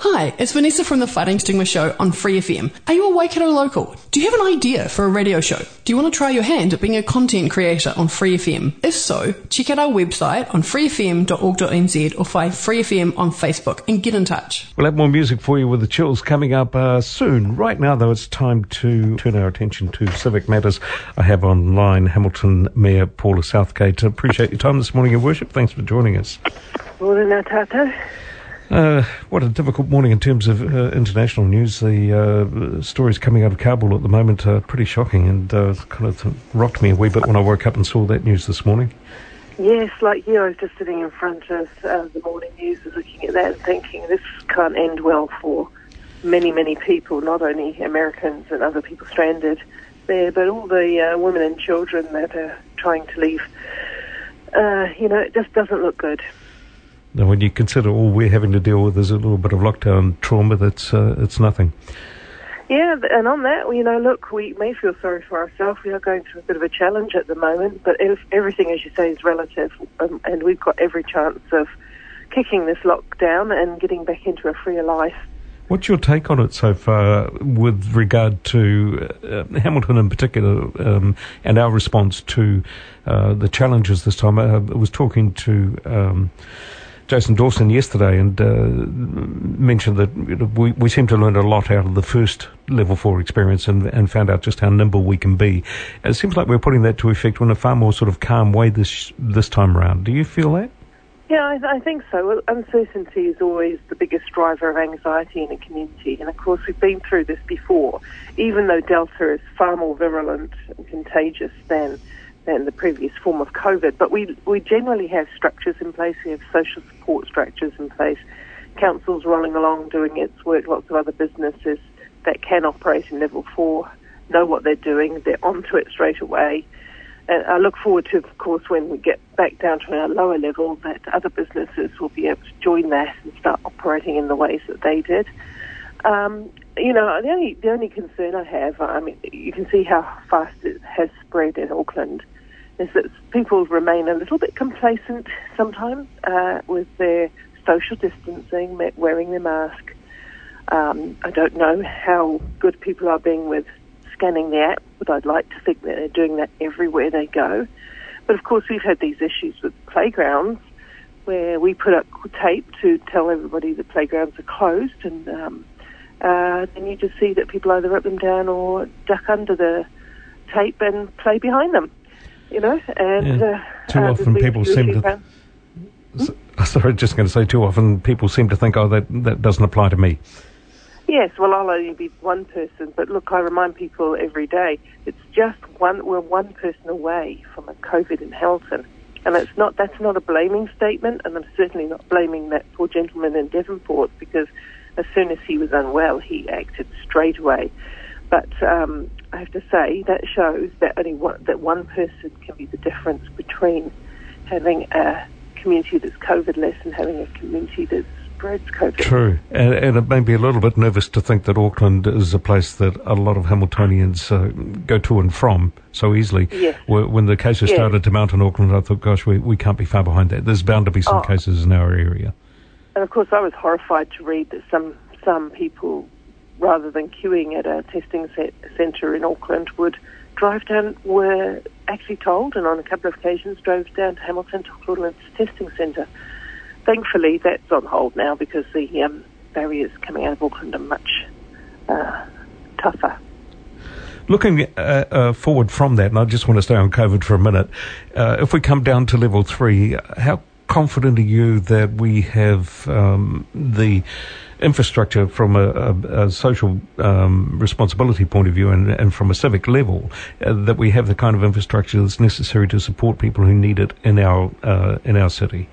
Hi, it's Vanessa from the Fighting Stigma Show on Free FM. Are you a Waikato local? Do you have an idea for a radio show? Do you want to try your hand at being a content creator on Free FM? If so, check out our website on freefm.org.nz or find Free FM on Facebook and get in touch. We'll have more music for you with the chills coming up uh, soon. Right now, though, it's time to turn our attention to civic matters. I have online Hamilton Mayor Paula Southgate. Appreciate your time this morning, Your Worship. Thanks for joining us. Morena Tato. Uh, what a difficult morning in terms of uh, international news. The uh, stories coming out of Kabul at the moment are pretty shocking and uh, kind of rocked me a wee bit when I woke up and saw that news this morning. Yes, like you, I was just sitting in front of uh, the morning news, and looking at that and thinking this can't end well for many, many people, not only Americans and other people stranded there, but all the women and children that are trying to leave. you know, it just doesn't look good. When you consider all we're having to deal with is a little bit of lockdown trauma, that's uh, it's nothing. Yeah, and on that, you know, look, we may feel sorry for ourselves. We are going through a bit of a challenge at the moment, but if everything, as you say, is relative, um, and we've got every chance of kicking this lockdown and getting back into a freer life. What's your take on it so far with regard to uh, Hamilton in particular um, and our response to uh, the challenges this time? I was talking to. Um, Jason Dawson yesterday and uh, mentioned that we, we seem to learn a lot out of the first level four experience and, and found out just how nimble we can be. It seems like we're putting that to effect in a far more sort of calm way this this time around. Do you feel that? Yeah, I, I think so. Well, uncertainty is always the biggest driver of anxiety in a community, and of course we've been through this before. Even though Delta is far more virulent and contagious than than the previous form of COVID. But we, we generally have structures in place. We have social support structures in place. Councils rolling along doing its work. Lots of other businesses that can operate in level four know what they're doing. They're onto it straight away. And I look forward to, of course, when we get back down to our lower level, that other businesses will be able to join that and start operating in the ways that they did. Um, you know, the only the only concern I have, I mean, you can see how fast it has spread in Auckland is that people remain a little bit complacent sometimes uh, with their social distancing, wearing their mask. Um, I don't know how good people are being with scanning the app, but I'd like to think that they're doing that everywhere they go. But of course, we've had these issues with playgrounds where we put up tape to tell everybody that playgrounds are closed, and um, uh, then you just see that people either rip them down or duck under the tape and play behind them you know. And yeah. uh, too uh, often people seem to. Th- sorry, just going to say too often people seem to think, oh, that that doesn't apply to me. Yes, well, I'll only be one person, but look, I remind people every day it's just one. We're one person away from a COVID in Hamilton, and it's not. That's not a blaming statement, and I'm certainly not blaming that poor gentleman in Devonport because as soon as he was unwell, he acted straight away. But um, I have to say that shows that only one, that one person can be the difference between having a community that's COVID-less and having a community that spreads COVID. True, and, and, it made me a little bit nervous to think that Auckland is a place that a lot of Hamiltonians uh, go to and from so easily. Yes. When the cases yes. started to mount in Auckland, I thought, gosh, we, we can't be far behind that. There's bound to be some oh. cases in our area. And of course, I was horrified to read that some some people rather than queuing at a testing centre in Auckland, would drive down, were actually told, and on a couple of occasions drove down to Hamilton to Auckland's testing centre. Thankfully, that's on hold now because the um, barriers coming out of Auckland are much uh, tougher. Looking uh, uh, forward from that, and I just want to stay on COVID for a minute, uh, if we come down to level three, how confident are you that we have um, the infrastructure from a, a, a social um, responsibility point of view and, and from a civic level uh, that we have the kind of infrastructure that's necessary to support people who need it in our uh, in our city?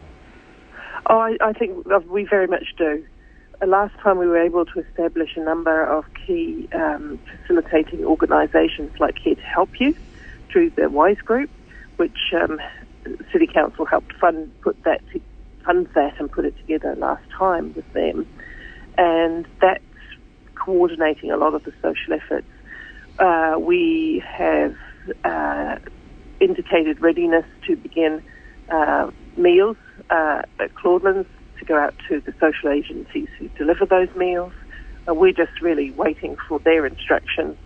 Oh, I, I think we very much do. Uh, last time we were able to establish a number of key um, facilitating organisations like Here to Help You through the WISE group, which um, City Council helped fund put that fund that and put it together last time with them and that's coordinating a lot of the social efforts. Uh, we have uh, indicated readiness to begin uh, meals uh, at Claudelands to go out to the social agencies who deliver those meals. Uh, we're just really waiting for their instructions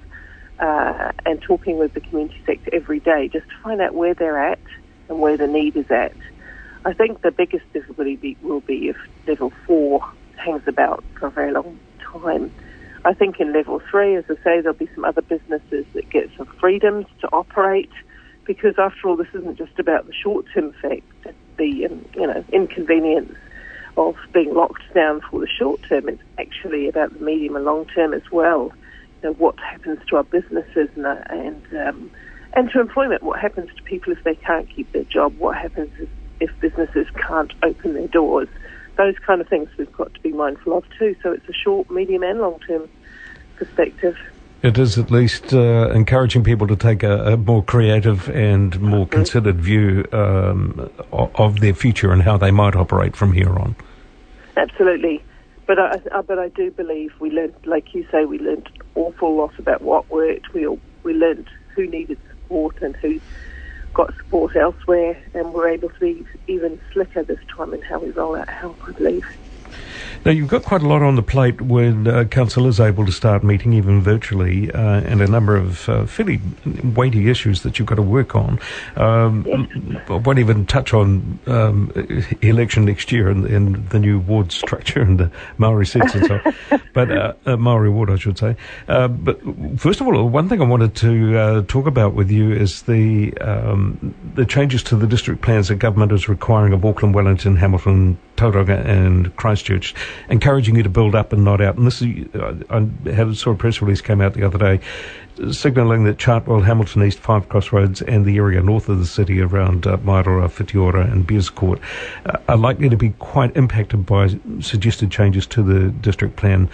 uh, and talking with the community sector every day just to find out where they're at and where the need is at. I think the biggest difficulty be, will be if level four hangs about for a very long time. I think in level three, as I say, there'll be some other businesses that get some freedoms to operate because after all, this isn't just about the short-term effect, the um, you know inconvenience of being locked down for the short term. It's actually about the medium and long term as well. You know, what happens to our businesses and uh, and um, and to employment? What happens to people if they can't keep their job? What happens if, if businesses can't open their doors? Those kind of things we've got to be mindful of too. So it's a short, medium, and long term perspective. It is at least uh, encouraging people to take a, a, more creative and more considered view um, of their future and how they might operate from here on. Absolutely, but I, I, but I do believe we learned, like you say, we learned an awful lot about what worked. We all, we learned who needed and who got support elsewhere, and we're able to be even slicker this time in how we roll out help. I believe. Now, you've got quite a lot on the plate when uh, Council is able to start meeting, even virtually, uh, and a number of uh, fairly weighty issues that you've got to work on. Um, yes. I won't even touch on um, election next year and, and, the new ward structure and the Maori seats and so on. but uh, uh, Maori ward, I should say. Uh, but first of all, one thing I wanted to talk about with you is the um, the changes to the district plans that government is requiring of Auckland, Wellington, Hamilton, Tauranga, and Christchurch encouraging you to build up and not out. And this is, I had saw a press release came out the other day signalling that Chartwell, Hamilton East, Five Crossroads, and the area north of the city around uh, Maeroa, Whitiora, and Beerescourt uh, are likely to be quite impacted by suggested changes to the district plan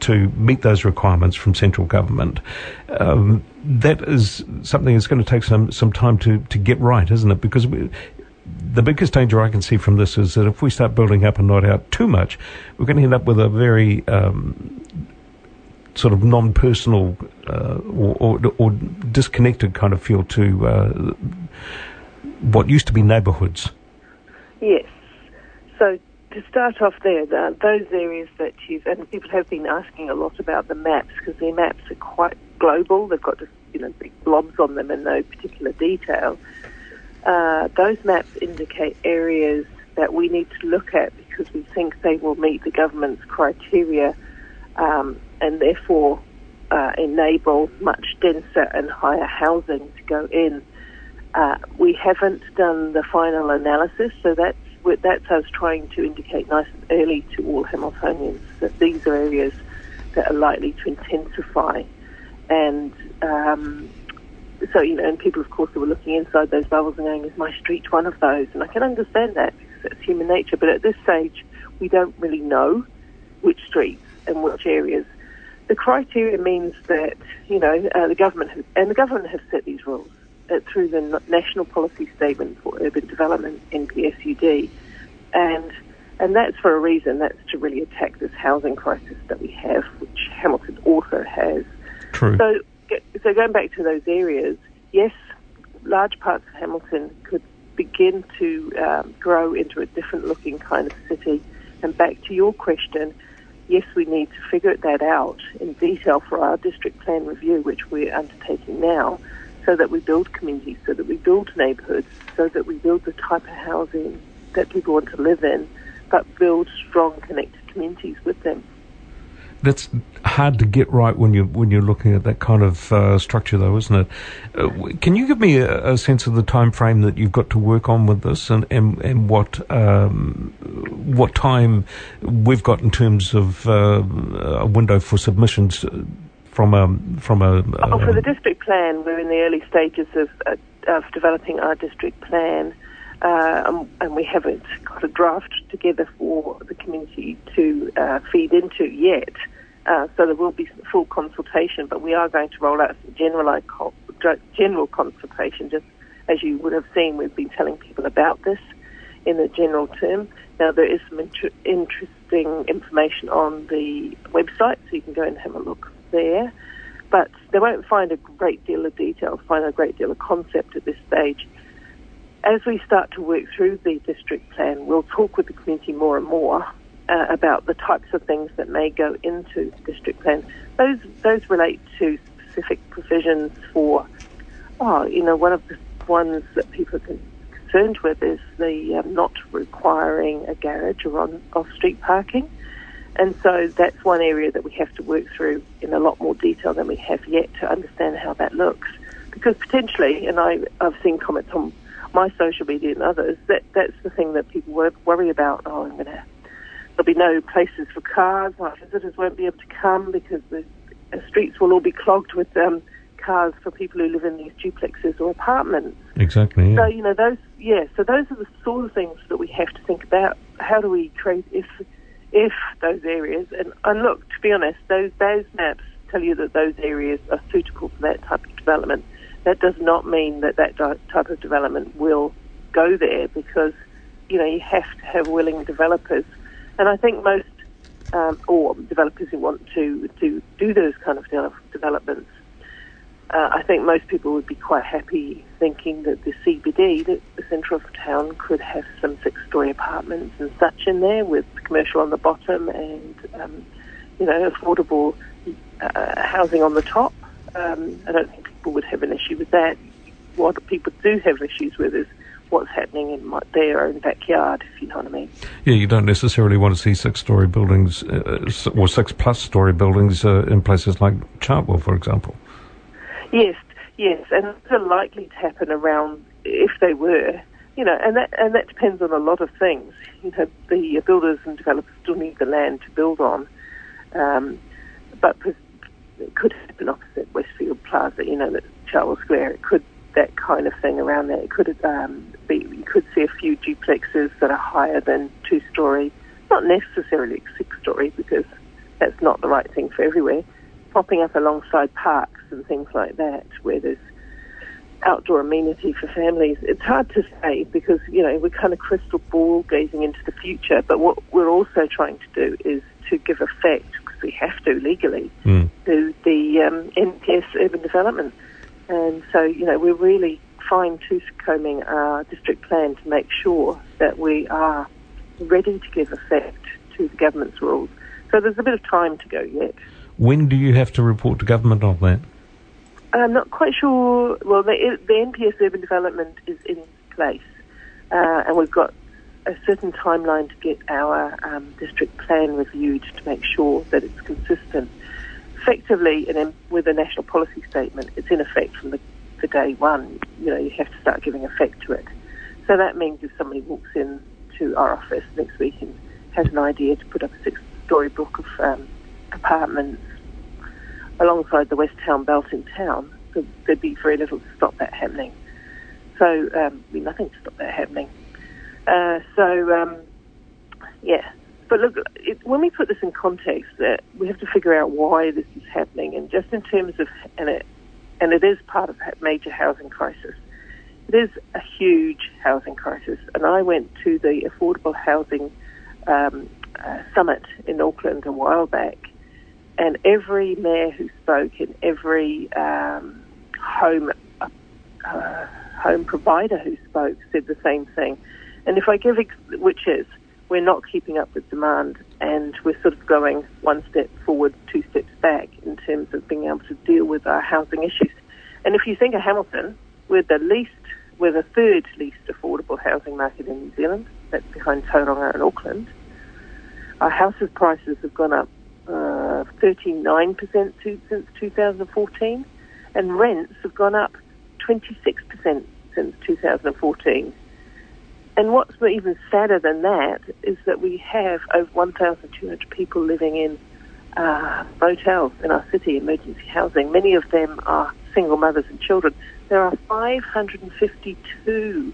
to meet those requirements from central government. Um, that is something that's going to take some, some time to, to get right, isn't it? Because we, the biggest danger I can see from this is that if we start building up and not out too much, we're going to end up with a very um, sort of non-personal uh, or, or, or, disconnected kind of feel to uh, what used to be neighbourhoods. Yes. So to start off there, the, those areas that you've and people have been asking a lot about the maps because their maps are quite global. They've got just you know big blobs on them and no particular detail. Uh, those maps indicate areas that we need to look at because we think they will meet the government's criteria um, and therefore uh, enable much denser and higher housing to go in. Uh, we haven't done the final analysis, so that's that's us trying to indicate nice and early to all Hamiltonians that these are areas that are likely to intensify. And um, so, you know, and people, of course, who were looking inside those bubbles and going, is my street one of those? And I can understand that because it's human nature. But at this stage, we don't really know which streets and which areas. The criteria means that, you know, uh, the government has, and the government has set these rules uh, through the National Policy Statement for Urban Development, NPSUD. And and that's for a reason. That's to really attack this housing crisis that we have, which Hamilton also has. True. So so going back to those areas, yes, large parts of Hamilton could begin to um, grow into a different looking kind of city. And back to your question, yes, we need to figure that out in detail for our district plan review, which we're undertaking now, so that we build communities, so that we build neighbourhoods, so that we build the type of housing that people want to live in, but build strong connected communities with them that's hard to get right when you when you're looking at that kind of uh, structure, though, isn't it? Uh, can you give me a, a, sense of the time frame that you've got to work on with this, and and, and what um, what time we've got in terms of uh, a window for submissions from a from a? oh, for the district plan, we're in the early stages of uh, of developing our district plan. Uh, um, and we haven't got a draft together for the community to uh, feed into yet. Uh, so there will be full consultation, but we are going to roll out some general, general consultation. Just as you would have seen, we've been telling people about this in a general term. Now, there is some inter- interesting information on the website, so you can go and have a look there. But they won't find a great deal of detail, find a great deal of concept at this stage. As we start to work through the district plan, we'll talk with the community more and more uh, about the types of things that may go into the district plan. Those those relate to specific provisions for, oh, you know, one of the ones that people are concerned with is the um, not requiring a garage or on off-street parking. And so that's one area that we have to work through in a lot more detail than we have yet to understand how that looks. Because potentially, and I, I've seen comments on my social media and others, that that's the thing that people worry about. Oh, I'm going to there'll be no places for cars. My visitors won't be able to come because the streets will all be clogged with um, cars for people who live in these duplexes or apartments. Exactly. Yeah. So you know those, yeah. So those are the sort of things that we have to think about. How do we create if if those areas and, and look to be honest, those those maps tell you that those areas are suitable for that type of development. That does not mean that that type of development will go there because you know you have to have willing developers, and I think most um, or developers who want to to do those kind of de- developments uh, I think most people would be quite happy thinking that the CBD, the, the centre of town, could have some six-story apartments and such in there with commercial on the bottom and, um, you know, affordable uh, housing on the top. Um, I don't people would have an issue with that. What people do have issues with is what's happening in my, their own backyard, if you know what I mean. Yeah, you don't necessarily want to see six-story buildings uh, or six-plus-story buildings uh, in places like Chartwell, for example. Yes, yes, and it's likely to happen around if they were, you know, and that and that depends on a lot of things. You know, the builders and developers still need the land to build on, um, but it could happen opposite Westfield Plaza. You know, Charles Square. It could that kind of thing around there. It could um, be. You could see a few duplexes that are higher than two story, not necessarily six story because that's not the right thing for everywhere popping up alongside parks and things like that, where there's outdoor amenity for families. It's hard to say because, you know, we're kind of crystal ball gazing into the future, but what we're also trying to do is to give effect, we have to legally, mm. to the um, NPS urban development. And so, you know, we're really fine tooth combing our district plan to make sure that we are ready to give effect to the government's rules. So there's a bit of time to go yet. When do you have to report to government on that? I'm not quite sure. Well, the, the NPS urban development is in place, uh, and we've got a certain timeline to get our um, district plan reviewed to make sure that it's consistent. Effectively, in, with a national policy statement, it's in effect from the, the day one. You know, you have to start giving effect to it. So that means if somebody walks in to our office next week and has an idea to put up a six-story block of um, apartments alongside the West Town belt in town, there'd be very little to stop that happening. So, um, be nothing to stop that happening. Uh, so, um, yeah. But look, it, when we put this in context, uh, we have to figure out why this is happening, and just in terms of, and it, and it is part of a major housing crisis. It is a huge housing crisis, and I went to the affordable housing um, uh, summit in Auckland a while back, and every mayor who spoke and every um, home uh, home provider who spoke said the same thing. And if I give, ex- which is, we're not keeping up with demand, and we're sort of going one step forward, two steps back in terms of being able to deal with our housing issues. And if you think of Hamilton, we're the least, we're the third least affordable housing market in New Zealand. That's behind Tauranga and Auckland. Our houses prices have gone up uh, 39% since 2014, and rents have gone up 26% since 2014. And what's even sadder than that is that we have over 1,200 people living in uh, motels in our city, emergency housing. Many of them are single mothers and children. There are 552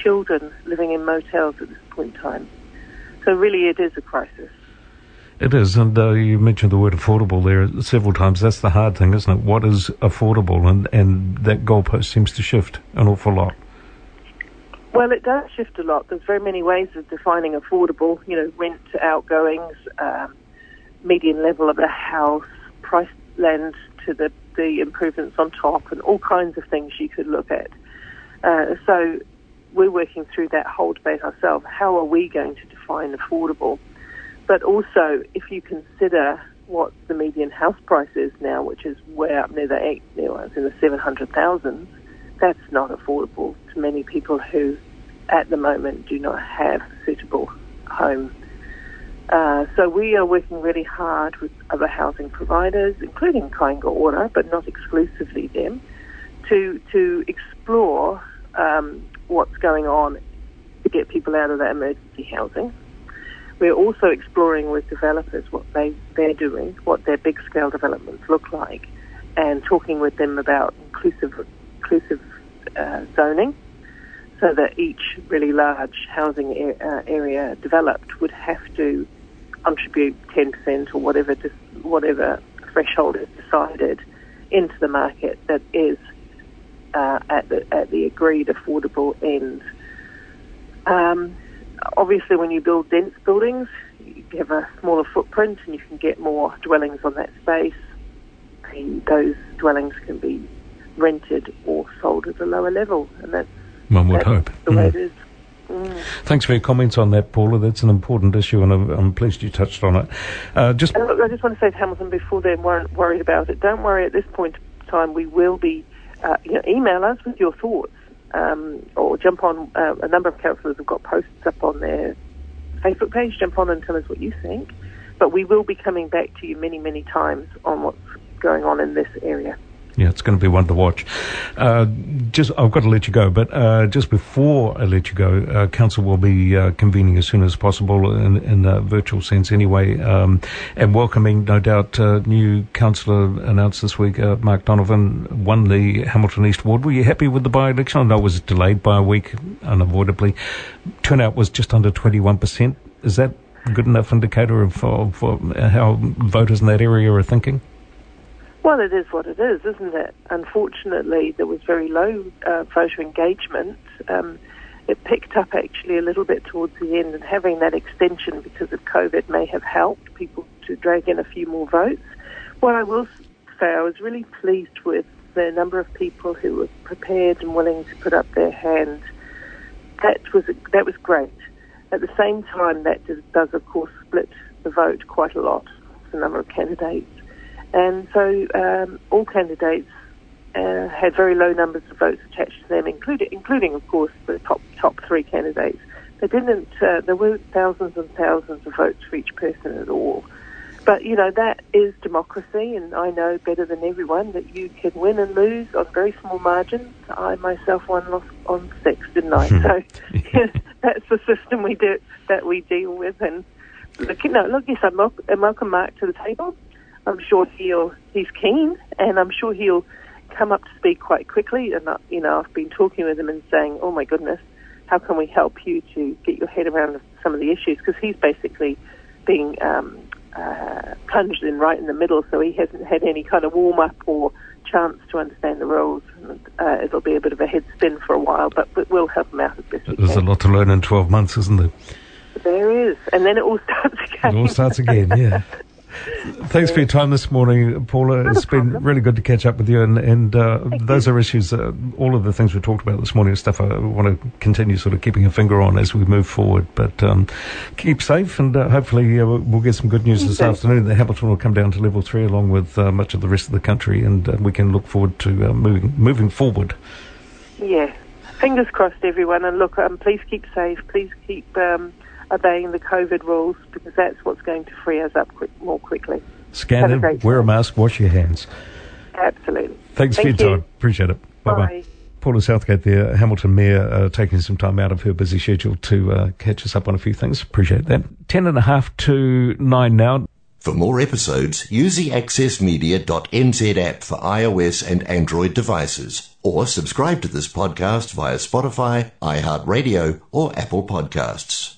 children living in motels at this point in time. So really it is a crisis. It is, and uh, you mentioned the word affordable there several times. That's the hard thing, isn't it? What is affordable, and and that goalpost seems to shift an awful lot. Well, it does shift a lot. There's very many ways of defining affordable. You know, rent to outgoings, um, median level of a house, price land to the the improvements on top, and all kinds of things you could look at. Uh, so we're working through that whole debate ourselves. How are we going to define affordable? But also, if you consider what the median house price is now, which is way up near the eight, it's in the seven hundred thousands, that's not affordable to many people who, at the moment, do not have suitable home. Uh, so we are working really hard with other housing providers, including Kāinga Ora, but not exclusively them, to to explore um, what's going on to get people out of that emergency housing. We're also exploring with developers what they, they're doing, what their big scale developments look like, and talking with them about inclusive, inclusive uh, zoning so that each really large housing uh, area developed would have to contribute 10% or whatever, whatever threshold is decided into the market that is uh, at the at the agreed affordable end. Um, obviously, when you build dense buildings, you have a smaller footprint and you can get more dwellings on that space. And those dwellings can be rented or sold at a lower level, and that's one would that's hope. the way Mm. it is. Mm. Thanks for your comments on that, Paula. That's an important issue, and I'm, I'm pleased you touched on it. Uh, just And look, I just want to say to Hamilton before they're wor- worried about it, don't worry at this point in time. We will be, uh, you know, email us with your thoughts um, or jump on. Uh, a number of councillors have got posts up on their Facebook page. Jump on and tell us what you think. But we will be coming back to you many, many times on what's going on in this area. Yeah, it's going to be one to watch. Uh, just, I've got to let you go, but uh, just before I let you go, uh, council will be uh, convening as soon as possible in, in a virtual sense, anyway, um, and welcoming, no doubt, uh, new councillor announced this week, uh, Mark Donovan, won the Hamilton East ward. Were you happy with the by-election? I know it was delayed by a week, unavoidably. Turnout was just under twenty-one percent. Is that good enough indicator of, of, of how voters in that area are thinking? Well, it is what it is, isn't it? Unfortunately, there was very low uh, voter engagement. Um, it picked up actually a little bit towards the end, and having that extension because of COVID may have helped people to drag in a few more votes. What I will say, I was really pleased with the number of people who were prepared and willing to put up their hand. That was that was great. At the same time, that does, does of course split the vote quite a lot. The number of candidates. And so um, all candidates uh, had very low numbers of votes attached to them, including, including of course, the top top three candidates. They didn't. Uh, there weren't thousands and thousands of votes for each person at all. But you know that is democracy, and I know better than everyone that you can win and lose on very small margins. I myself won lost on six, didn't I? so that's the system we do that we deal with. And look, you know, look, yes, I welcome Mark to the table. I'm sure he'll he's keen, and I'm sure he'll come up to speed quite quickly. And uh, you know, I've been talking with him and saying, "Oh my goodness, how can we help you to get your head around some of the issues?" Because he's basically being um, uh, plunged in right in the middle, so he hasn't had any kind of warm up or chance to understand the rules. And, uh, it'll be a bit of a head spin for a while, but, we'll help him out as best we There's a lot to learn in 12 months, isn't there? There is, and then it all starts again. It all starts again, yeah. Thanks for your time this morning, Paula. Not It's been really good to catch up with you, and, and uh, those are issues. Uh, all of the things we talked about this morning is stuff I want to continue sort of keeping a finger on as we move forward. But um, keep safe, and uh, hopefully uh, we'll get some good news Keep this safe. afternoon. The Hamilton will come down to level three along with uh, much of the rest of the country, and uh, we can look forward to uh, moving moving forward. Yeah. Fingers crossed, everyone. And look, um, please keep safe. Please keep um, obeying the COVID rules because that's what's going to free us up quick, more quickly. Scan Have a in, wear a mask, wash your hands. Absolutely. Thanks for your you. time. Appreciate it. Bye bye. Bye. Paula Southgate there, Hamilton Mayor, uh, taking some time out of her busy schedule to uh, catch us up on a few things. Appreciate that. Ten and a half to nine now. For more episodes, use the accessmedia.nz app for iOS and Android devices, or subscribe to this podcast via Spotify, iHeartRadio, or Apple Podcasts.